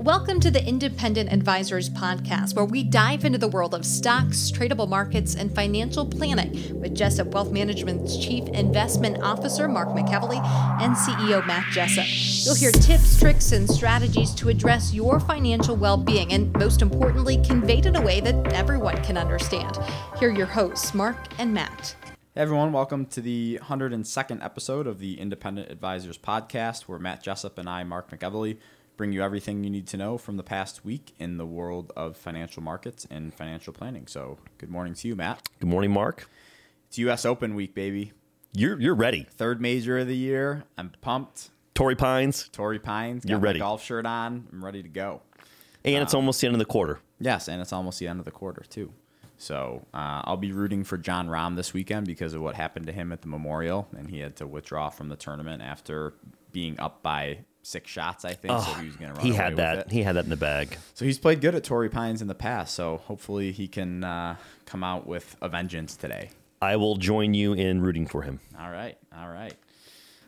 Welcome to the Independent Advisors Podcast, where we dive into the world of stocks, tradable markets, and financial planning with Jessup Wealth Management's Chief Investment Officer, Mark McEvily, and CEO, Matt Jessup. You'll hear tips, tricks, and strategies to address your financial well being, and most importantly, conveyed in a way that everyone can understand. Here are your hosts, Mark and Matt. Hey everyone, welcome to the 102nd episode of the Independent Advisors Podcast, where Matt Jessup and I, Mark McEvily, bring you everything you need to know from the past week in the world of financial markets and financial planning. So, good morning to you, Matt. Good morning, Mark. It's U.S. Open week, baby. You're you're ready. Third major of the year. I'm pumped. Torrey Pines. Torrey Pines. Got You're my ready. golf shirt on. I'm ready to go. And Um, it's almost the end of the quarter. Yes, and it's almost the end of the quarter too. So uh, I'll be rooting for Jon Rahm this weekend because of what happened to him at the Memorial, and he had to withdraw from the tournament after being up by six shots, I think. so he was going to run. He had that. He had that in the bag. So he's played good at Torrey Pines in the past. So hopefully he can uh, come out with a vengeance today. I will join you in rooting for him. All right, all right.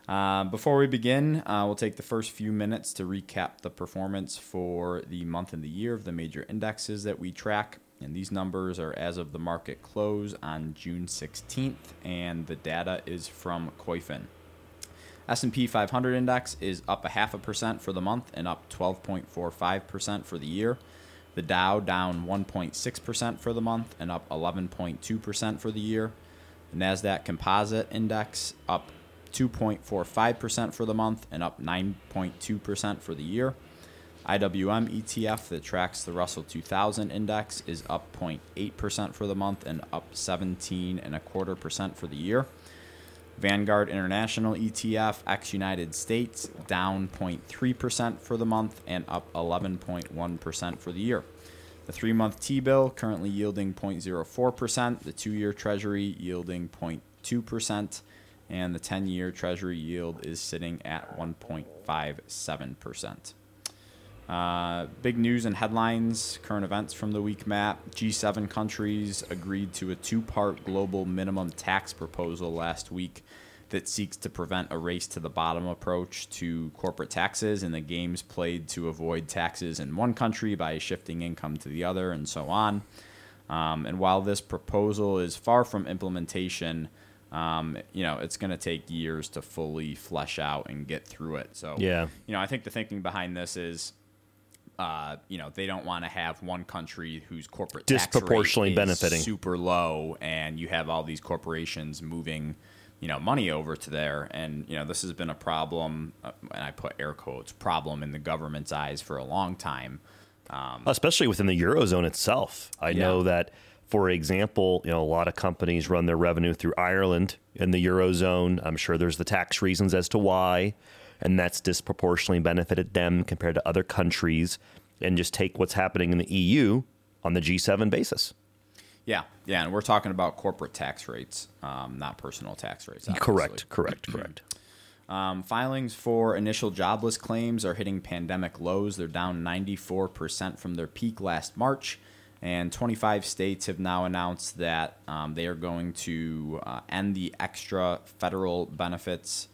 Uh, before we begin, uh, we'll take the first few minutes to recap the performance for the month and the year of the major indexes that we track. And these numbers are as of the market close on June 16th, and the data is from Koyfin. S&P 500 index is up a half a percent for the month and up 12.45% for the year. The Dow down 1.6% for the month and up 11.2% for the year. The Nasdaq Composite Index up 2.45% for the month and up 9.2% for the year. IWM ETF that tracks the Russell 2000 index is up 0.8% for the month and up 17 and a quarter percent for the year. Vanguard International ETF ex United States down 0.3% for the month and up 11.1% for the year. The three month T bill currently yielding 0.04%, the two year Treasury yielding 0.2%, and the 10 year Treasury yield is sitting at 1.57%. Uh, big news and headlines, current events from the week, Matt. G7 countries agreed to a two part global minimum tax proposal last week that seeks to prevent a race to the bottom approach to corporate taxes and the games played to avoid taxes in one country by shifting income to the other and so on. Um, and while this proposal is far from implementation, um, you know, it's going to take years to fully flesh out and get through it. So, Yeah. you know, I think the thinking behind this is uh, you know, they don't want to have one country whose corporate Disproportionately is benefiting. super low, and you have all these corporations moving, you know, money over to there. And you know, this has been a problem, uh, and I put air quotes, problem in the government's eyes for a long time. especially within the eurozone itself. I Yeah. know that, for example, you know a lot of companies run their revenue through Ireland in the eurozone. I'm sure there's the tax reasons as to why, and that's disproportionately benefited them compared to other countries. And just take what's happening in the EU on the G7 basis. Yeah, yeah, and we're talking about corporate tax rates, um, not personal tax rates. obviously. Correct, correct, correct. Um, filings for initial jobless claims are hitting pandemic lows. They're down 94% from their peak last March. And 25 states have now announced that um, they are going to uh, end the extra federal benefits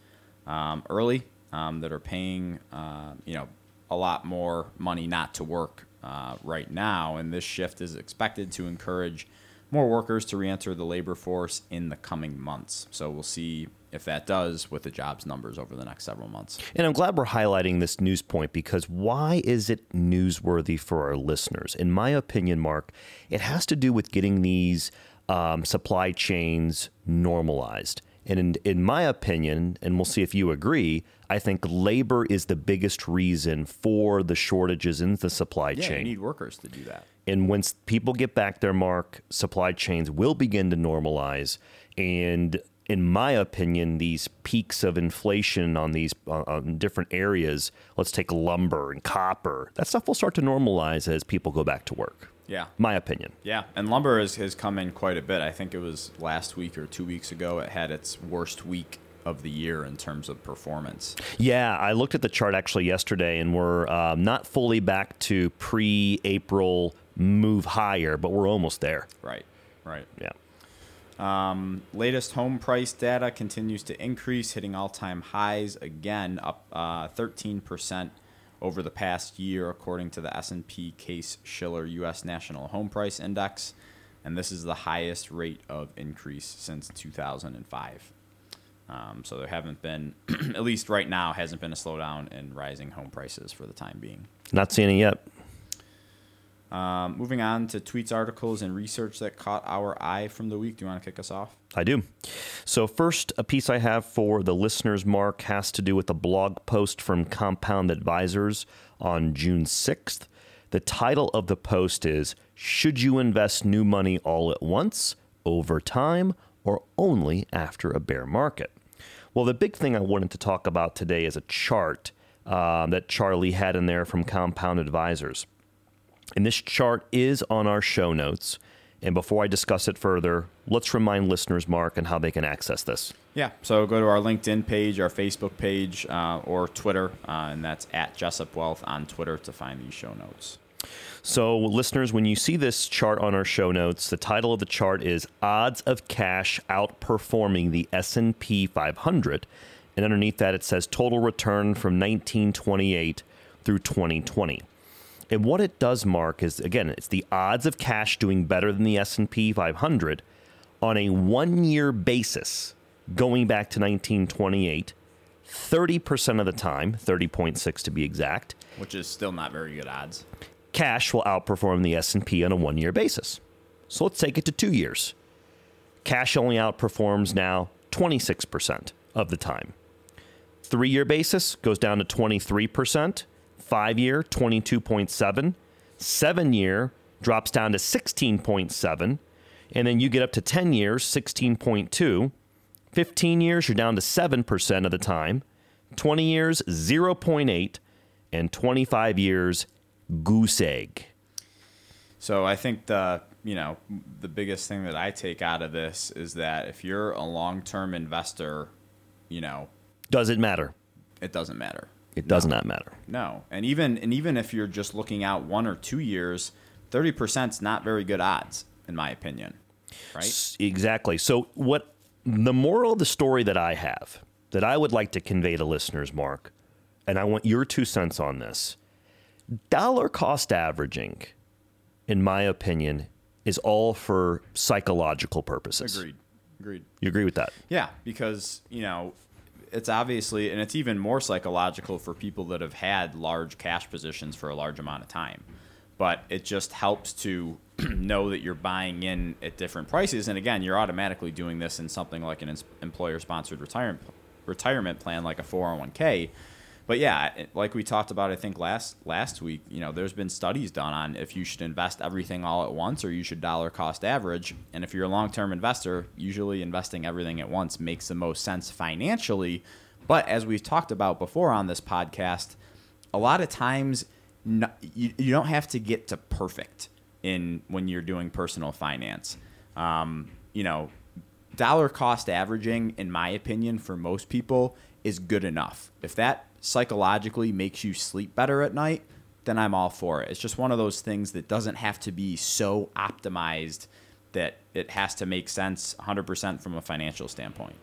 um, early um, that are paying, uh, you know, a lot more money not to work uh, right now. And this shift is expected to encourage more workers to reenter the labor force in the coming months. So we'll see if that does with the jobs numbers over the next several months. And I'm glad we're highlighting this news point because why is it newsworthy for our listeners? In my opinion, Mark, it has to do with getting these um, supply chains normalized. And in, in my opinion, and we'll see if you agree, I think labor is the biggest reason for the shortages in the supply Yeah, chain. you need workers to do that. And once people get back their mark, supply chains will begin to normalize. And in my opinion, these peaks of inflation on these on different areas, let's take lumber and copper, that stuff will start to normalize as people go back to work. Yeah. My opinion. Yeah, and lumber has, has come in quite a bit. I think it was last week or two weeks ago. It had its worst week of the year in terms of performance. Yeah, I looked at the chart actually yesterday, and we're um, not fully back to pre-April move higher, but we're almost there. Right, right. Yeah. Latest home price data continues to increase, hitting all time highs again, up uh, 13% over the past year, according to the S&P Case Shiller U.S. National Home Price Index, and this is the highest rate of increase since 2005. Um, so there haven't been, at least right now, hasn't been a slowdown in rising home prices for the time being. Not seeing it yet. Um, moving on to tweets, articles, and research that caught our eye from the week. Do you want to kick us off? I do. So, first, a piece I have for the listeners, Mark, has to do with a blog post from Compound Advisors on June 6th. The title of the post is Should You Invest New Money All at Once, Over Time, or Only After a Bear Market? Well, the big thing I wanted to talk about today is a chart uh, that Charlie had in there from Compound Advisors. And this chart is on our show notes. And before I discuss it further, let's remind listeners, Mark, and how they can access this. Yeah, so go to our LinkedIn page, our Facebook page, uh, or Twitter, uh, and that's at Jessup Wealth on Twitter to find these show notes. So, listeners, when you see this chart on our show notes, the title of the chart is "Odds of Cash Outperforming the S&P 500," and underneath that it says "Total Return from 1928 through 2020." And what it does, Mark, is again, it's the odds of cash doing better than the S&P 500 on a one-year basis going back to 1928, 30% of the time, 30.6 to be exact, which is still not very good odds. Cash will outperform the S&P on a one-year basis. So let's take it to 2 years. Cash only outperforms now 26% of the time. 3-year basis goes down to 23% five year, 22.7. Seven year drops down to 16.7. And then you get up to 10 years, 16.2. 15 years, you're down to 7% of the time. 20 years, 0.8. And 25 years, goose egg. So I think the you know the biggest thing that I take out of this is that if you're a long-term investor, you know, does it matter? It doesn't matter. It does no. not matter. No, and even and even if you're just looking out one or two years, thirty percent is not very good odds, in my opinion. Right? Exactly. So what the moral of the story that I have that I would like to convey to listeners, Mark, and I want your two cents on this. Dollar cost averaging, in my opinion, is all for psychological purposes. Agreed. Agreed. You agree with that? Yeah, because you know it's obviously, and it's even more psychological for people that have had large cash positions for a large amount of time. But it just helps to know that you're buying in at different prices. And again, you're automatically doing this in something like an employer-sponsored retirement retirement plan, like a 401k, but yeah, like we talked about, I think last last week, you know, there's been studies done on if you should invest everything all at once or you should dollar cost average. And if you're a long term investor, usually investing everything at once makes the most sense financially. But as we've talked about before on this podcast, a lot of times no, you, you don't have to get to perfect in when you're doing personal finance. Um, you know, dollar cost averaging, in my opinion, for most people is good enough. If that psychologically makes you sleep better at night, then I'm all for it. It's just one of those things that doesn't have to be so optimized that it has to make sense 100% from a financial standpoint.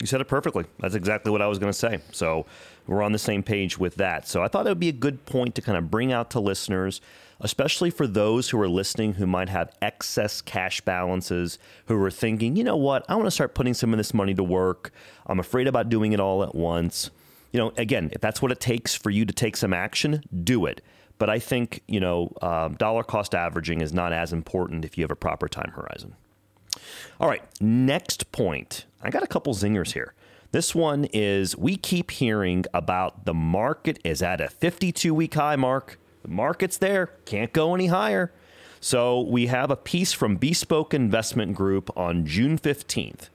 You said it perfectly. That's exactly what I was going to say. So we're on the same page with that. So I thought it would be a good point to kind of bring out to listeners, especially for those who are listening who might have excess cash balances, who are thinking, you know what, I want to start putting some of this money to work. I'm afraid about doing it all at once you know, again, if that's what it takes for you to take some action, do it. But I think, you know, uh, dollar cost averaging is not as important if you have a proper time horizon. All right, next point. I got a couple zingers here. This one is we keep hearing about the market is at a 52 week high mark. The market's there, can't go any higher. So we have a piece from Bespoke Investment Group on June 15th.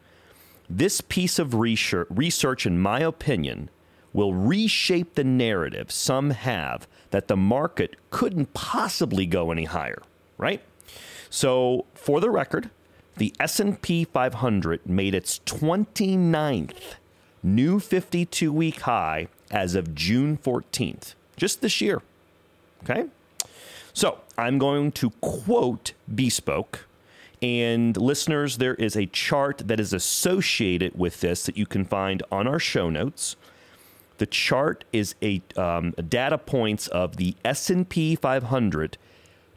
This piece of research, in my opinion, will reshape the narrative some have that the market couldn't possibly go any higher, right? So, for the record, the S&P 500 made its 29th new 52-week high as of June 14th, just this year. Okay? So, I'm going to quote Bespoke and listeners, there is a chart that is associated with this that you can find on our show notes. The chart is a um, data points of the S&P 500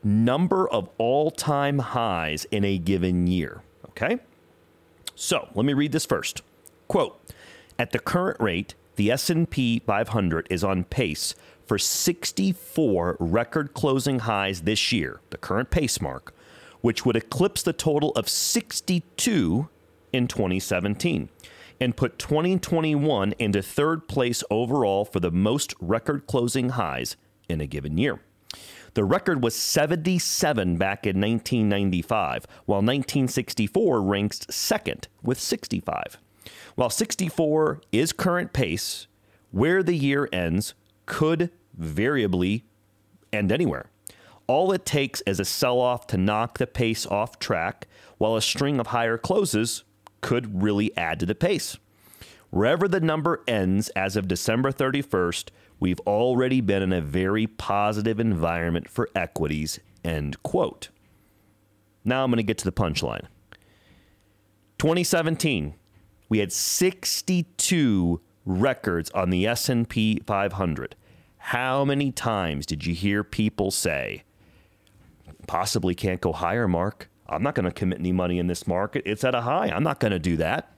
number of all-time highs in a given year. Okay, so let me read this first. Quote: At the current rate, the S&P 500 is on pace for 64 record closing highs this year, the current pace mark, which would eclipse the total of 62 in 2017 and put 2021 into third place overall for the most record closing highs in a given year. The record was 77 back in 1995, while 1964 ranks second with 65. While 64 is current pace, where the year ends could variably end anywhere. All it takes is a sell off to knock the pace off track, while a string of higher closes could really add to the pace. Wherever the number ends as of December 31st, we've already been in a very positive environment for equities, end quote. Now I'm going to get to the punchline. 2017, we had 62 records on the S&P 500. How many times did you hear people say, possibly can't go higher, Mark? I'm not going to commit any money in this market. It's at a high. I'm not going to do that.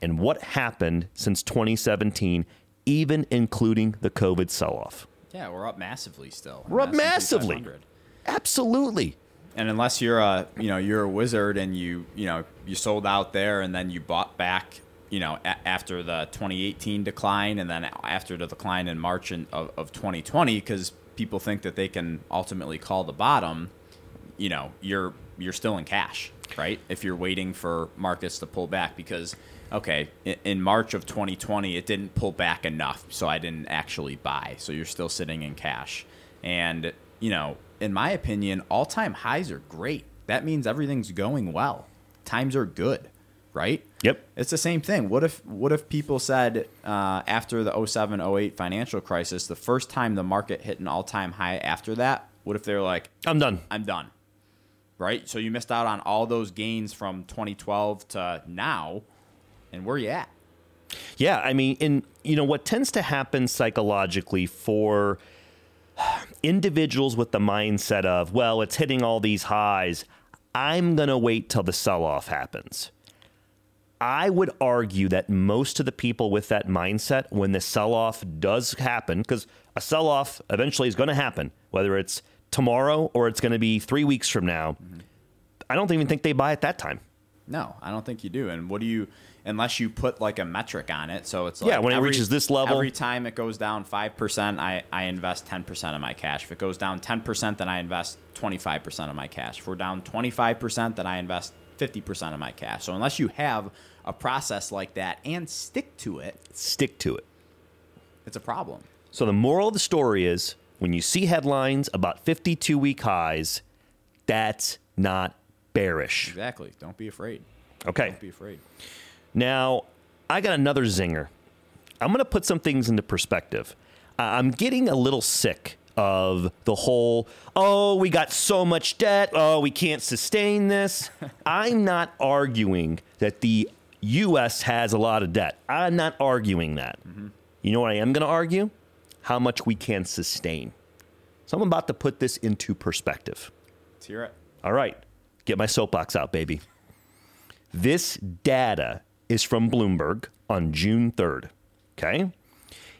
And what happened since 2017, even including the COVID sell off? Yeah, we're up massively still. We're up massively. Absolutely. And unless you're a you know you're a wizard and you you know you sold out there and then you bought back you know a- after the 2018 decline and then after the decline in March in, of, of 2020 because people think that they can ultimately call the bottom, you know you're you're still in cash, right? If you're waiting for markets to pull back because okay in, in March of 2020 it didn't pull back enough, so I didn't actually buy, so you're still sitting in cash and you know, in my opinion, all time highs are great. That means everything's going well. Times are good, right? Yep. It's the same thing. What if what if people said uh, after the 07, 08 financial crisis, the first time the market hit an all time high after that, what if they're like, I'm done. I'm done. Right? So you missed out on all those gains from 2012 to now. And where are you at? Yeah, I mean, in you know what tends to happen psychologically for individuals with the mindset of, well, it's hitting all these highs. I'm going to wait till the sell off happens. I would argue that most of the people with that mindset, when the sell off does happen, because a sell off eventually is going to happen, whether it's tomorrow or it's going to be three weeks from now, mm-hmm. I don't even think they buy at that time. No, I don't think you do. And what do you, unless you put like a metric on it? So it's like Yeah, when it reaches this level- every time it goes down five percent, I I invest ten percent of my cash. If it goes down ten percent, then I invest twenty five percent of my cash. If we're down twenty five percent, then I invest fifty percent of my cash. So unless you have a process like that and stick to it, Stick to it. it's a problem. So the moral of the story is when you see headlines about 52 week highs, that's not bearish. Exactly. Don't be afraid. Okay. Don't be afraid. Now, I got another zinger. I'm going to put some things into perspective. I'm getting a little sick of the whole, oh, we got so much debt. Oh, we can't sustain this. I'm not arguing that the U.S. has a lot of debt. I'm not arguing that. Mm-hmm. You know what I am going to argue? How much we can sustain. So I'm about to put this into perspective. Let's hear it. All right, get my soapbox out, baby. This data is from Bloomberg on June 3rd. Okay.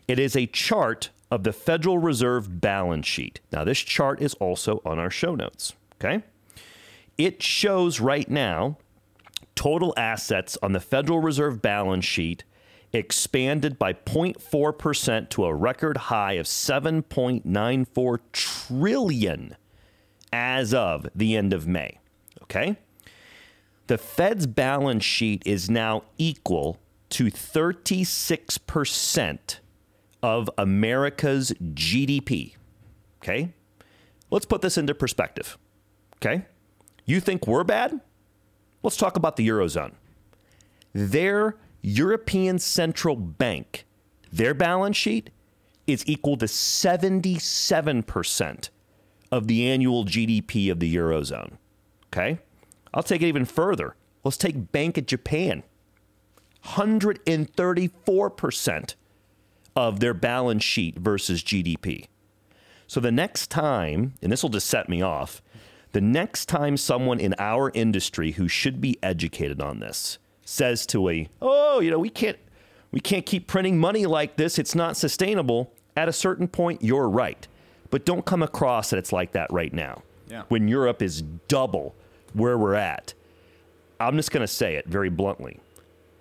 It is a chart of the Federal Reserve balance sheet. Now, this chart is also on our show notes. Okay. It shows right now total assets on the Federal Reserve balance sheet expanded by 0.4% to a record high of 7.94 trillion as of the end of May. Okay? The Fed's balance sheet is now equal to 36% of America's GDP. Okay? Let's put this into perspective. Okay? You think we're bad? Let's talk about the Eurozone. Their European Central Bank, their balance sheet is equal to 77% of the annual GDP of the Eurozone. Okay? I'll take it even further. Let's take Bank of Japan. 134% of their balance sheet versus GDP. So the next time, and this will just set me off, the next time someone in our industry who should be educated on this says to a, "Oh, you know, we can't we can't keep printing money like this. It's not sustainable." At a certain point, you're right. But don't come across that it's like that right now. Yeah. When Europe is double where we're at. I'm just going to say it very bluntly.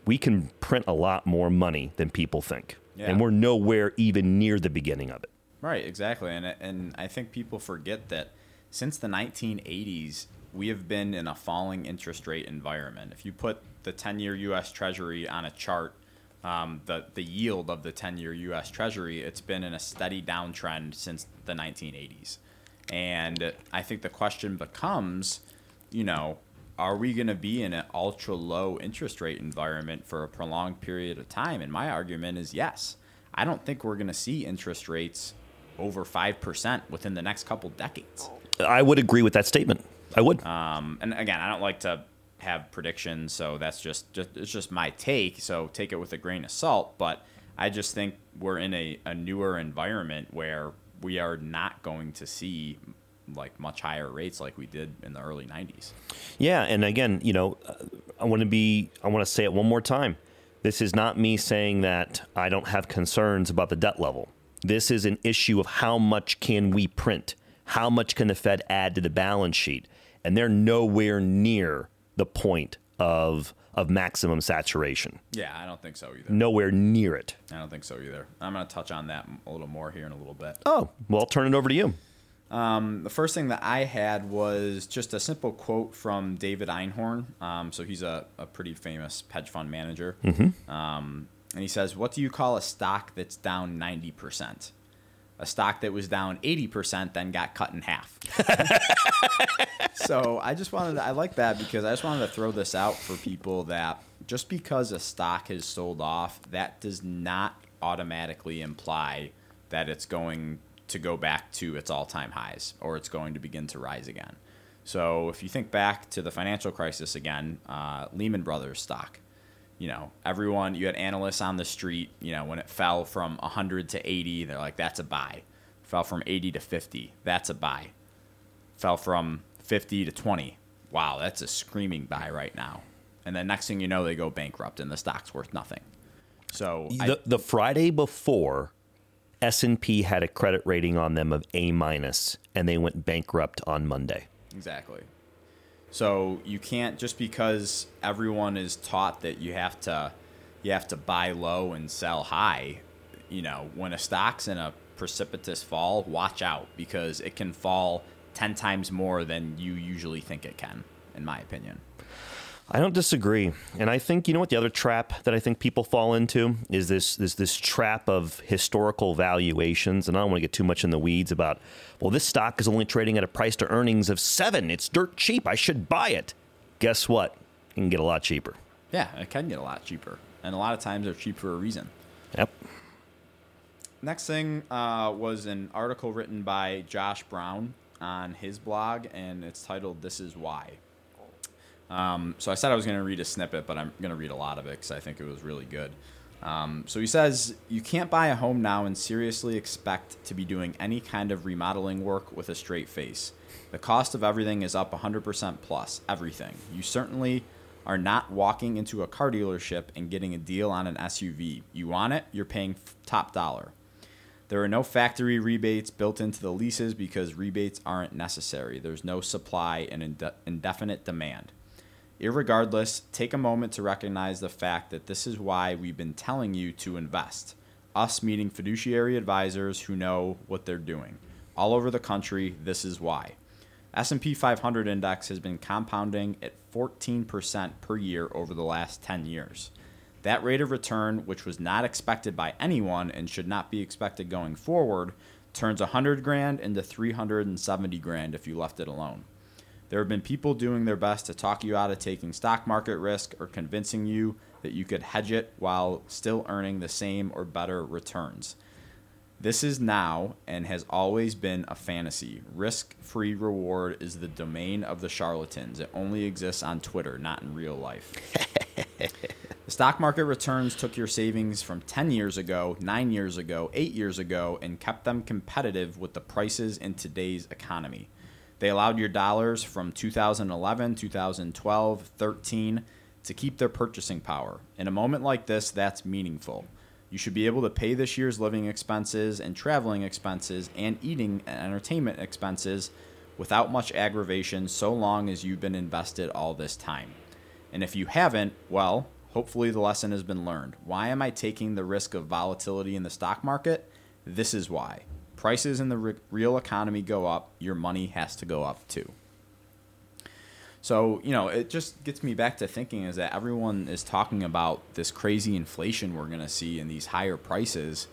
We can print a lot more money than people think. Yeah. And we're nowhere even near the beginning of it. Right, exactly. And and I think people forget that since the 1980s, we have been in a falling interest rate environment. If you put the 10-year U.S. Treasury on a chart, um, the the yield of the 10-year U.S. Treasury, it's been in a steady downtrend since the 1980s. And I think the question becomes, you know, are we going to be in an ultra low interest rate environment for a prolonged period of time? And my argument is yes. I don't think we're going to see interest rates over 5% within the next couple decades. I would agree with that statement. I would. Um, and again, I don't like to have predictions, so that's just, just it's just my take. So take it with a grain of salt. But I just think we're in a, a newer environment where we are not going to see like much higher rates like we did in the early 90s. Yeah, and again, you know, uh, I want to be I want to say it one more time. This is not me saying that I don't have concerns about the debt level. This is an issue of how much can we print? How much can the Fed add to the balance sheet? And they're nowhere near the point of of maximum saturation. Yeah, I don't think so either. Nowhere near it. I don't think so either. I'm going to touch on that a little more here in a little bit. Oh, well, I'll turn it over to you. Um, the first thing that I had was just a simple quote from David Einhorn. Um, so he's a, a pretty famous hedge fund manager. Um, and he says, What do you call a stock that's down 90%? A stock that was down 80% then got cut in half. so I just wanted to, I like that because I just wanted to throw this out for people that just because a stock has sold off, that does not automatically imply that it's going to go back to its all time highs or it's going to begin to rise again. So if you think back to the financial crisis again, uh, Lehman Brothers stock, you know, everyone, you had analysts on the street, you know, when it fell from 100 to 80, they're like, that's a buy. Fell from 80 to 50, that's a buy. Fell from 50 to 20, wow, that's a screaming buy right now. And then next thing you know, they go bankrupt and the stock's worth nothing. So I- The, the Friday before, S&P had a credit rating on them of A minus, and they went bankrupt on Monday. Exactly. So you can't just because everyone is taught that you have to you have to buy low and sell high, you know, when a stock's in a precipitous fall, watch out because it can fall 10 times more than you usually think it can in my opinion. I don't disagree, and I think you know what the other trap that I think people fall into is this this this trap of historical valuations, and I don't want to get too much in the weeds about. Well, this stock is only trading at a price to earnings of seven. It's dirt cheap. I should buy it. Guess what? You can get a lot cheaper. Yeah, it can get a lot cheaper. And a lot of times they're cheap for a reason. Yep. Next thing uh, was an article written by Josh Brown on his blog, and it's titled "This Is Why." Um, so I said I was going to read a snippet, but I'm going to read a lot of it because I think it was really good. Um, so he says, You can't buy a home now and seriously expect to be doing any kind of remodeling work with a straight face. The cost of everything is up 100% plus, everything. You certainly are not walking into a car dealership and getting a deal on an SUV. You want it, you're paying top dollar. There are no factory rebates built into the leases because rebates aren't necessary. There's no supply and inde- indefinite demand. Irregardless, take a moment to recognize the fact that this is why we've been telling you to invest. Us meeting fiduciary advisors who know what they're doing. All over the country, this is why. S&P 500 index has been compounding at 14% per year over the last 10 years. That rate of return, which was not expected by anyone and should not be expected going forward, turns 100 grand into 370 grand if you left it alone. There have been people doing their best to talk you out of taking stock market risk or convincing you that you could hedge it while still earning the same or better returns. This is now and has always been a fantasy. Risk free reward is the domain of the charlatans. It only exists on Twitter, not in real life. The stock market returns took your savings from 10 years ago, 9 years ago, 8 years ago, and kept them competitive with the prices in today's economy. They allowed your dollars from 2011, 2012, 13 to keep their purchasing power. In a moment like this, that's meaningful. You should be able to pay this year's living expenses and traveling expenses and eating and entertainment expenses without much aggravation so long as you've been invested all this time. And if you haven't, well, Hopefully, the lesson has been learned. Why am I taking the risk of volatility in the stock market? This is why. Prices in the re- real economy go up, your money has to go up too. So, you know, it just gets me back to thinking is that everyone is talking about this crazy inflation we're going to see in these higher prices.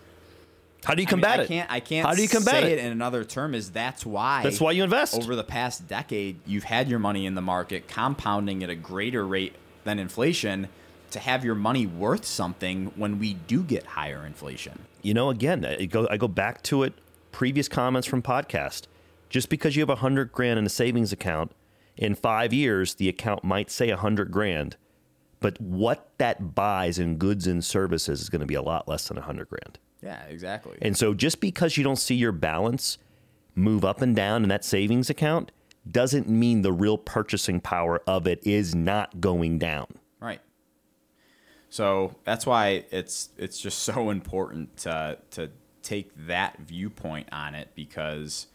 How do you combat I mean, it? I can't. I can't. How do you combat say it? it in another term? Is that's why. That's why you invest. Over the past decade, you've had your money in the market compounding at a greater rate than inflation to have your money worth something when we do get higher inflation. You know, again, I go, I go back to it. Previous comments from podcast. Just because you have a hundred grand in a savings account, in five years the account might say a hundred grand, but what that buys in goods and services is going to be a lot less than a hundred grand. Yeah, exactly. And so, just because you don't see your balance move up and down in that savings account doesn't mean the real purchasing power of it is not going down. Right. So that's why it's it's just so important to to take that viewpoint on it because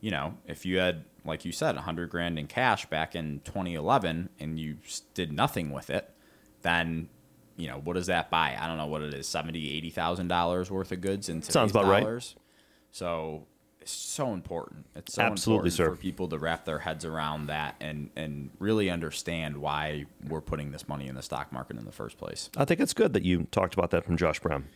you know if you had like you said 100 grand in cash back in 2011 and you did nothing with it then you know what does that buy? I don't know what it is 70 80 thousand dollars worth of goods in Sounds about right. so it's so important. It's so Absolutely, important for people to wrap their heads around that and and really understand why we're putting this money in the stock market in the first place. I think it's good that you talked about that from Josh Brown.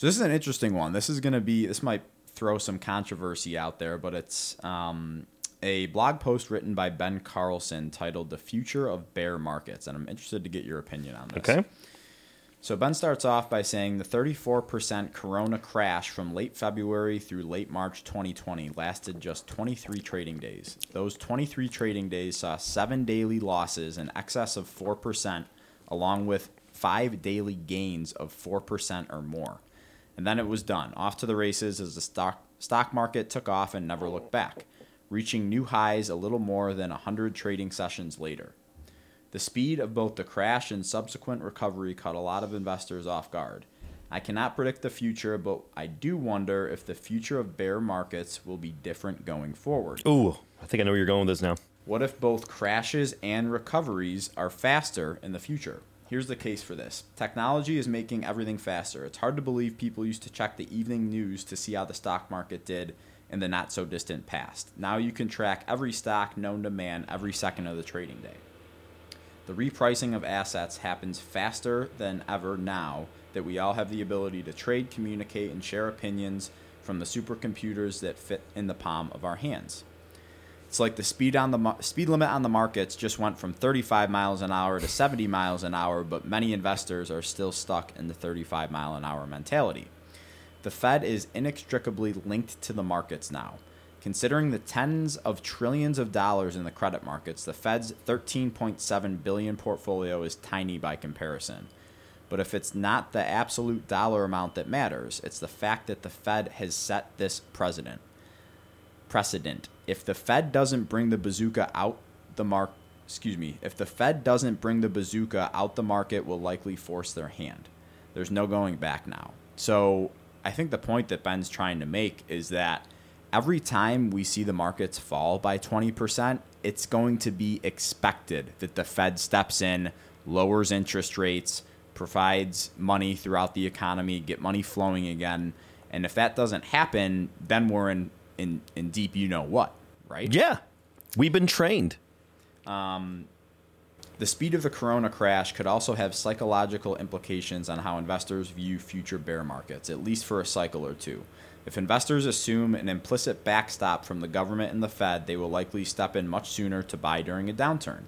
So this is an interesting one. This is going to be this might throw some controversy out there, but it's um, a blog post written by Ben Carlson titled "The Future of Bear Markets," and I'm interested to get your opinion on this. Okay. So Ben starts off by saying the 34% Corona crash from late February through late March 2020 lasted just 23 trading days. Those 23 trading days saw seven daily losses in excess of 4%, along with five daily gains of 4% or more. And then it was done. Off to the races as the stock, stock market took off and never looked back, reaching new highs a little more than 100 trading sessions later. The speed of both the crash and subsequent recovery caught a lot of investors off guard. I cannot predict the future, but I do wonder if the future of bear markets will be different going forward. Ooh, I think I know where you're going with this now. What if both crashes and recoveries are faster in the future? Here's the case for this technology is making everything faster. It's hard to believe people used to check the evening news to see how the stock market did in the not so distant past. Now you can track every stock known to man every second of the trading day. The repricing of assets happens faster than ever now that we all have the ability to trade, communicate, and share opinions from the supercomputers that fit in the palm of our hands. It's like the speed on the speed limit on the markets just went from 35 miles an hour to 70 miles an hour, but many investors are still stuck in the 35 mile an hour mentality. The Fed is inextricably linked to the markets now. Considering the tens of trillions of dollars in the credit markets, the Fed's 13.7 billion portfolio is tiny by comparison. But if it's not the absolute dollar amount that matters, it's the fact that the Fed has set this precedent. Precedent. If the Fed doesn't bring the bazooka out the mark, excuse me, if the Fed doesn't bring the bazooka out the market will likely force their hand. There's no going back now. So, I think the point that Ben's trying to make is that every time we see the markets fall by 20%, it's going to be expected that the Fed steps in, lowers interest rates, provides money throughout the economy, get money flowing again. And if that doesn't happen, then we're in, in, in deep you know what, right? Yeah, we've been trained. Um, the speed of the corona crash could also have psychological implications on how investors view future bear markets, at least for a cycle or two. If investors assume an implicit backstop from the government and the Fed, they will likely step in much sooner to buy during a downturn.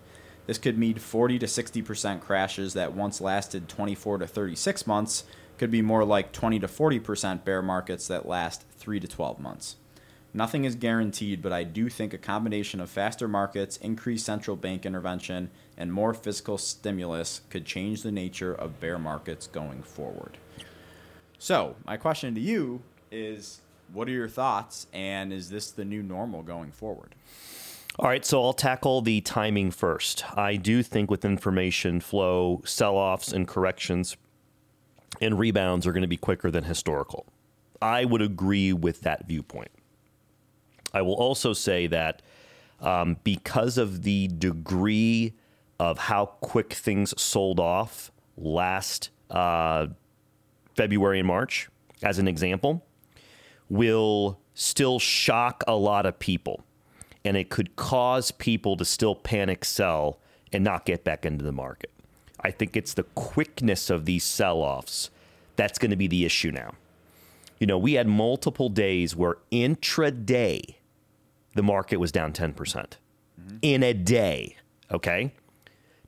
This could mean 40 to 60% crashes that once lasted 24 to 36 months could be more like 20 to 40% bear markets that last 3 to 12 months. Nothing is guaranteed, but I do think a combination of faster markets, increased central bank intervention, and more fiscal stimulus could change the nature of bear markets going forward. So, my question to you is what are your thoughts, and is this the new normal going forward? All right, so I'll tackle the timing first. I do think with information flow, sell offs and corrections and rebounds are going to be quicker than historical. I would agree with that viewpoint. I will also say that um, because of the degree of how quick things sold off last uh, February and March, as an example, will still shock a lot of people. And it could cause people to still panic sell and not get back into the market. I think it's the quickness of these sell offs that's going to be the issue now. You know, we had multiple days where intraday the market was down 10% mm-hmm. in a day. Okay.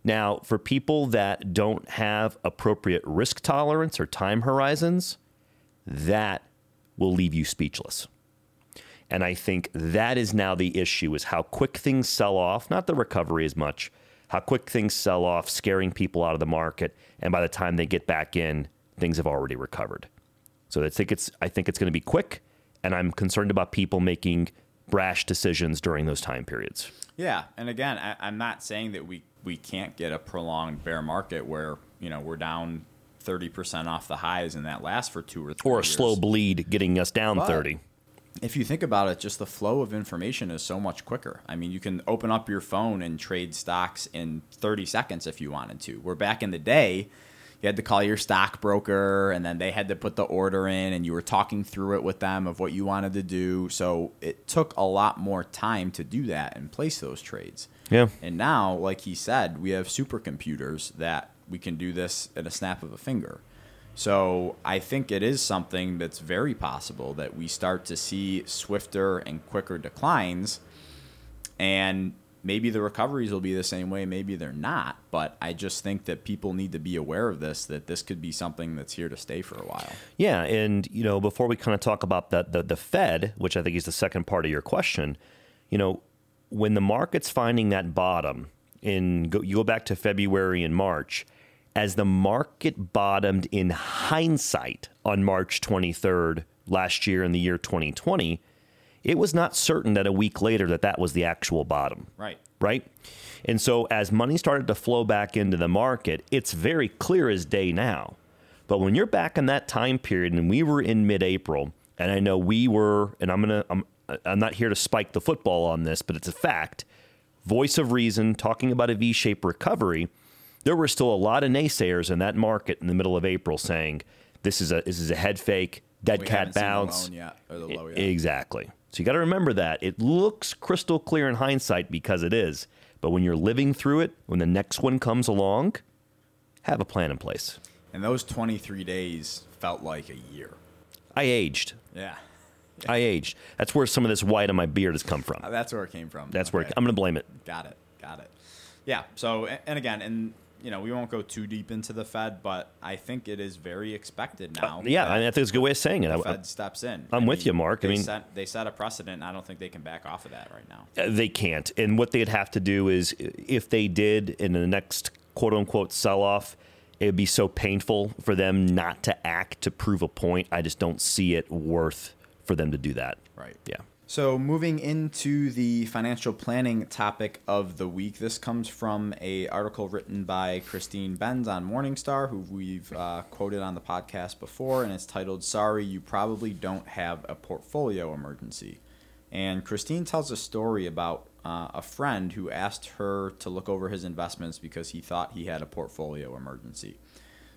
Now, for people that don't have appropriate risk tolerance or time horizons, that will leave you speechless. And I think that is now the issue is how quick things sell off, not the recovery as much, how quick things sell off, scaring people out of the market, and by the time they get back in, things have already recovered. So I think it's I think it's going to be quick, and I'm concerned about people making brash decisions during those time periods. Yeah, and again, I, am not saying that we we can't get a prolonged bear market where you know we're down 30% off the highs and that lasts for two or three or a years. slow bleed getting us down but 30 if you think about it just the flow of information is so much quicker i mean you can open up your phone and trade stocks in 30 seconds if you wanted to we're back in the day you had to call your stockbroker and then they had to put the order in and you were talking through it with them of what you wanted to do. So it took a lot more time to do that and place those trades. Yeah. And now, like he said, we have supercomputers that we can do this at a snap of a finger. So I think it is something that's very possible that we start to see swifter and quicker declines. And maybe the recoveries will be the same way, maybe they're not. But I just think that people need to be aware of this, that this could be something that's here to stay for a while. Yeah, and you know, before we kind of talk about the the, the Fed, which I think is the second part of your question, you know, when the market's finding that bottom, in go, you go back to February and March, as the market bottomed in hindsight on March 23rd last year in the year 2020 it was not certain that a week later that that was the actual bottom. Right. Right. And so as money started to flow back into the market, it's very clear as day now. But when you're back in that time period, and we were in mid-April, and I know we were, and I'm gonna, I'm, I'm not here to spike the football on this, but it's a fact. Voice of reason, talking about a V-shaped recovery. There were still a lot of naysayers in that market in the middle of April saying this is a this is a head fake, dead we cat bounce. Yet, yet. Exactly. So you got to remember that. It looks crystal clear in hindsight because it is. But when you're living through it, when the next one comes along, have a plan in place. And those 23 days felt like a year. I aged. Yeah. I aged. That's where some of this white on my beard has come from. That's where it came from. That's okay. where it, I'm going to blame it. Got it. Got it. Yeah. So, and again, and you know, we won't go too deep into the Fed, but I think it is very expected now. Uh, yeah, I, mean, I think it's a good way of saying it. The Fed steps in. I'm I with you, Mark. I mean, set, they set a precedent, and I don't think they can back off of that right now. Uh, they can't. And what they'd have to do is, if they did in the next quote unquote sell off, it would be so painful for them not to act to prove a point. I just don't see it worth for them to do that. Right. Yeah. So, moving into the financial planning topic of the week, this comes from a article written by Christine Benz on Morningstar, who we've uh, quoted on the podcast before, and it's titled "Sorry, You Probably Don't Have a Portfolio Emergency." And Christine tells a story about uh, a friend who asked her to look over his investments because he thought he had a portfolio emergency.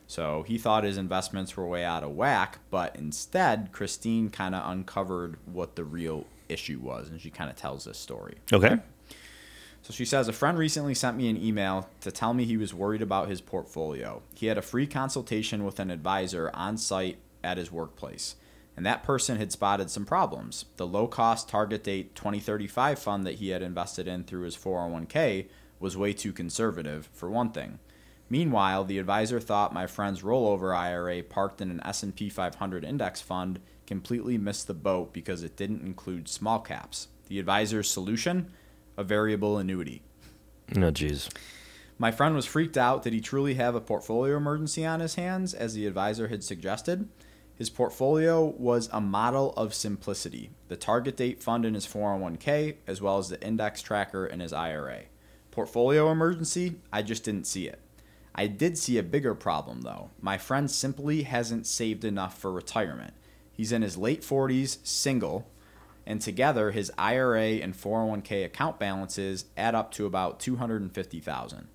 So he thought his investments were way out of whack, but instead, Christine kind of uncovered what the real issue was, and she kind of tells this story. Okay. So she says, A friend recently sent me an email to tell me he was worried about his portfolio. He had a free consultation with an advisor on site at his workplace, and that person had spotted some problems. The low cost target date 2035 fund that he had invested in through his 401k was way too conservative, for one thing. Meanwhile, the advisor thought my friend's rollover IRA parked in an S&P 500 index fund completely missed the boat because it didn't include small caps. The advisor's solution? A variable annuity. Oh, jeez. My friend was freaked out did he truly have a portfolio emergency on his hands, as the advisor had suggested. His portfolio was a model of simplicity the target date fund in his 401k, as well as the index tracker in his IRA. Portfolio emergency? I just didn't see it. I did see a bigger problem, though. My friend simply hasn't saved enough for retirement. He's in his late 40s, single, and together his IRA and 401k account balances add up to about 250,000.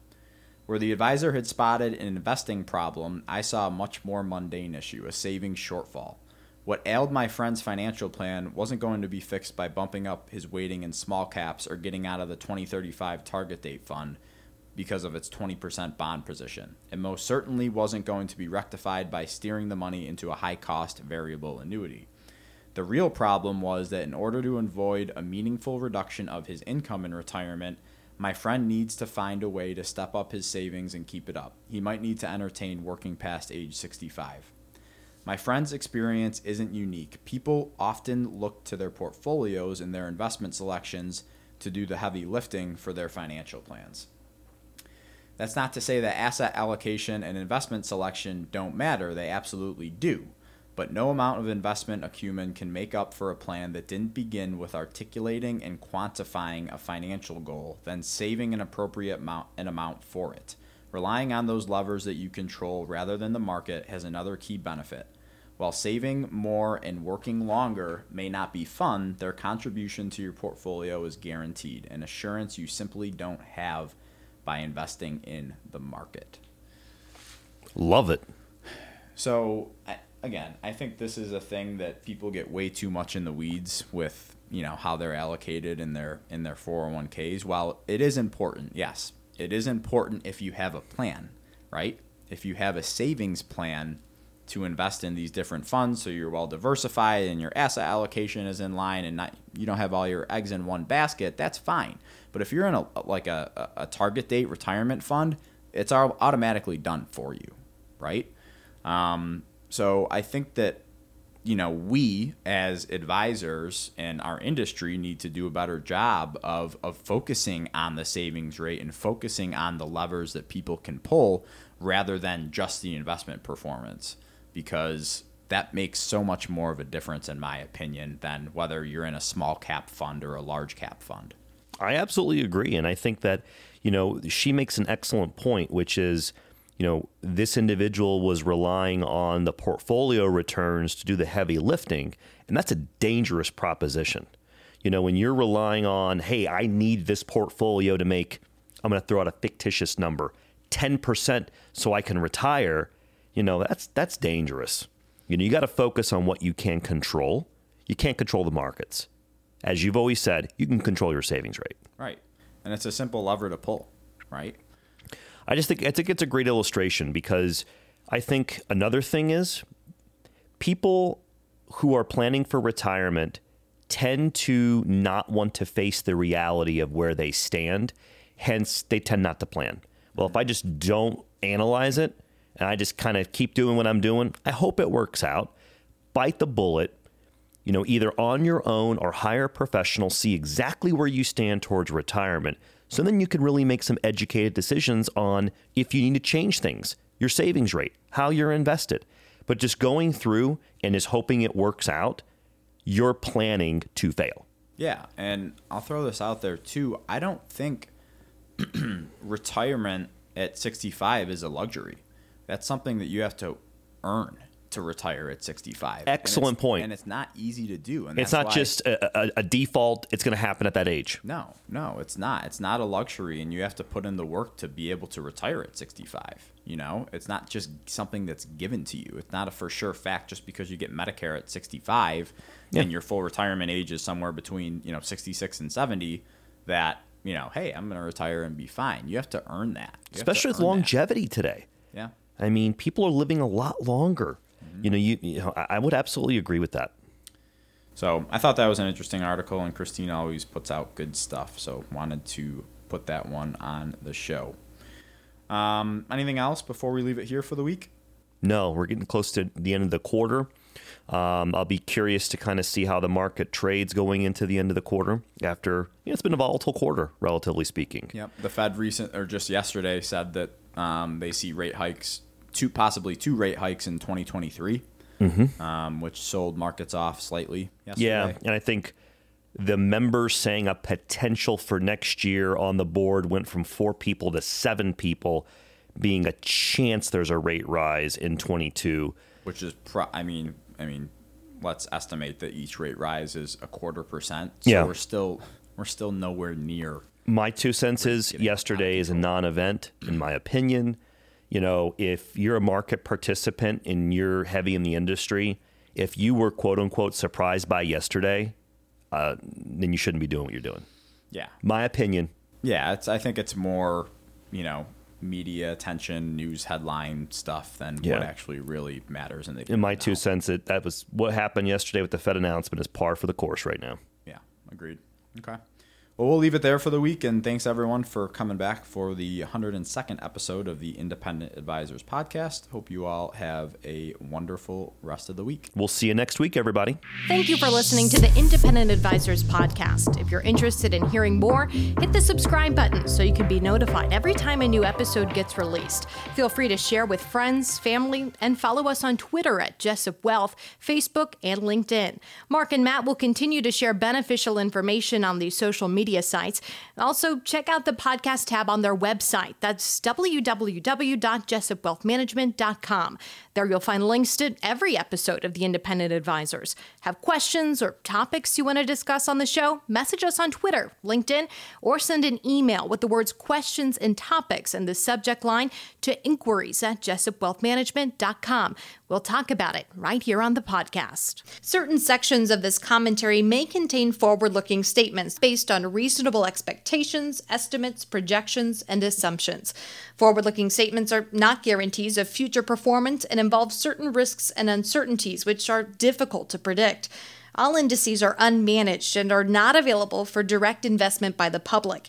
Where the advisor had spotted an investing problem, I saw a much more mundane issue, a savings shortfall. What ailed my friend's financial plan wasn't going to be fixed by bumping up his weighting in small caps or getting out of the 2035 target date fund because of its 20% bond position. It most certainly wasn't going to be rectified by steering the money into a high cost variable annuity. The real problem was that in order to avoid a meaningful reduction of his income in retirement, my friend needs to find a way to step up his savings and keep it up. He might need to entertain working past age 65. My friend's experience isn't unique. People often look to their portfolios and their investment selections to do the heavy lifting for their financial plans. That's not to say that asset allocation and investment selection don't matter, they absolutely do. But no amount of investment acumen can make up for a plan that didn't begin with articulating and quantifying a financial goal, then saving an appropriate amount, an amount for it. Relying on those levers that you control rather than the market has another key benefit. While saving more and working longer may not be fun, their contribution to your portfolio is guaranteed, an assurance you simply don't have by investing in the market. Love it. So, again, I think this is a thing that people get way too much in the weeds with, you know, how they're allocated in their in their 401k's. While it is important, yes, it is important if you have a plan, right? If you have a savings plan to invest in these different funds so you're well diversified and your asset allocation is in line and not you don't have all your eggs in one basket, that's fine. But if you're in a like a, a target date retirement fund, it's all automatically done for you, right? Um, so I think that you know we as advisors and our industry need to do a better job of of focusing on the savings rate and focusing on the levers that people can pull rather than just the investment performance because that makes so much more of a difference in my opinion than whether you're in a small cap fund or a large cap fund. I absolutely agree. And I think that, you know, she makes an excellent point, which is, you know, this individual was relying on the portfolio returns to do the heavy lifting. And that's a dangerous proposition. You know, when you're relying on, hey, I need this portfolio to make, I'm going to throw out a fictitious number, 10% so I can retire, you know, that's that's dangerous. You know, you got to focus on what you can control. You can't control the markets as you've always said, you can control your savings rate. Right. And it's a simple lever to pull, right? I just think I think it's a great illustration because I think another thing is people who are planning for retirement tend to not want to face the reality of where they stand. Hence, they tend not to plan. Well, if I just don't analyze it and I just kind of keep doing what I'm doing, I hope it works out. Bite the bullet, you know, either on your own or hire a professional, see exactly where you stand towards retirement. So then you can really make some educated decisions on if you need to change things, your savings rate, how you're invested. But just going through and is hoping it works out, you're planning to fail. Yeah. And I'll throw this out there too. I don't think retirement at 65 is a luxury. That's something that you have to earn to retire at 65. Excellent and point. And it's not easy to do. And it's not just a, a, a, default. It's going to happen at that age. No, no, it's not. It's not a luxury, and you have to put in the work to be able to retire at 65. You know, it's not just something that's given to you. It's not a for sure fact just because you get Medicare at 65 yeah. and your full retirement age is somewhere between you know 66 and 70 that you know, hey, I'm going to retire and be fine. You have to earn that. You Especially with longevity that. today. Yeah. I mean, people are living a lot longer. You know, you, you know, I would absolutely agree with that. So I thought that was an interesting article, and Christine always puts out good stuff. So wanted to put that one on the show. Um, anything else before we leave it here for the week? No, we're getting close to the end of the quarter. Um, I'll be curious to kind of see how the market trades going into the end of the quarter. After you know, it's been a volatile quarter, relatively speaking. Yep. The Fed recent or just yesterday said that um, they see rate hikes, two possibly two rate hikes in 2023, um, which sold markets off slightly. Yesterday. Yeah, and I think the members saying a potential for next year on the board went from four people to seven people, being a chance there's a rate rise in 22. which is pro- I mean, I mean, let's estimate that each rate rise is a quarter percent. So Yeah. we're still we're still nowhere near. My two cents is yesterday is a non-event, in my opinion. You know, if you're a market participant and you're heavy in the industry, if you were quote unquote surprised by yesterday, uh, then you shouldn't be doing what you're doing. Yeah. My opinion. Yeah, it's I think it's more, you know, media attention, news headline stuff than Yeah. what actually really matters in the In my two cents, it, that was what happened yesterday with the Fed announcement is par for the course right now. Yeah, agreed. Okay. Well, we'll leave it there for the week, and thanks everyone for coming back for the 102nd episode of the Independent Advisors Podcast. Hope you all have a wonderful rest of the week. We'll see you next week, everybody. Thank you for listening to the Independent Advisors Podcast. If you're interested in hearing more, hit the subscribe button so you can be notified every time a new episode gets released. Feel free to share with friends, family, and follow us on Twitter at Jessup Wealth, Facebook, and LinkedIn. Mark and Matt will continue to share beneficial information on these social media sites. Also, check out the podcast tab on their website. That's www.jessupwealthmanagement.com. There you'll find links to every episode of the Independent Advisors. Have questions or topics you want to discuss on the show? Message us on Twitter, LinkedIn, or send an email with the words questions and topics in the subject line to inquiries at jessupwealthmanagement.com. We'll talk about it right here on the podcast. Certain sections of this commentary may contain forward looking statements based on reasonable expectations, estimates, projections, and assumptions. Forward looking statements are not guarantees of future performance and involve certain risks and uncertainties which are difficult to predict. All indices are unmanaged and are not available for direct investment by the public.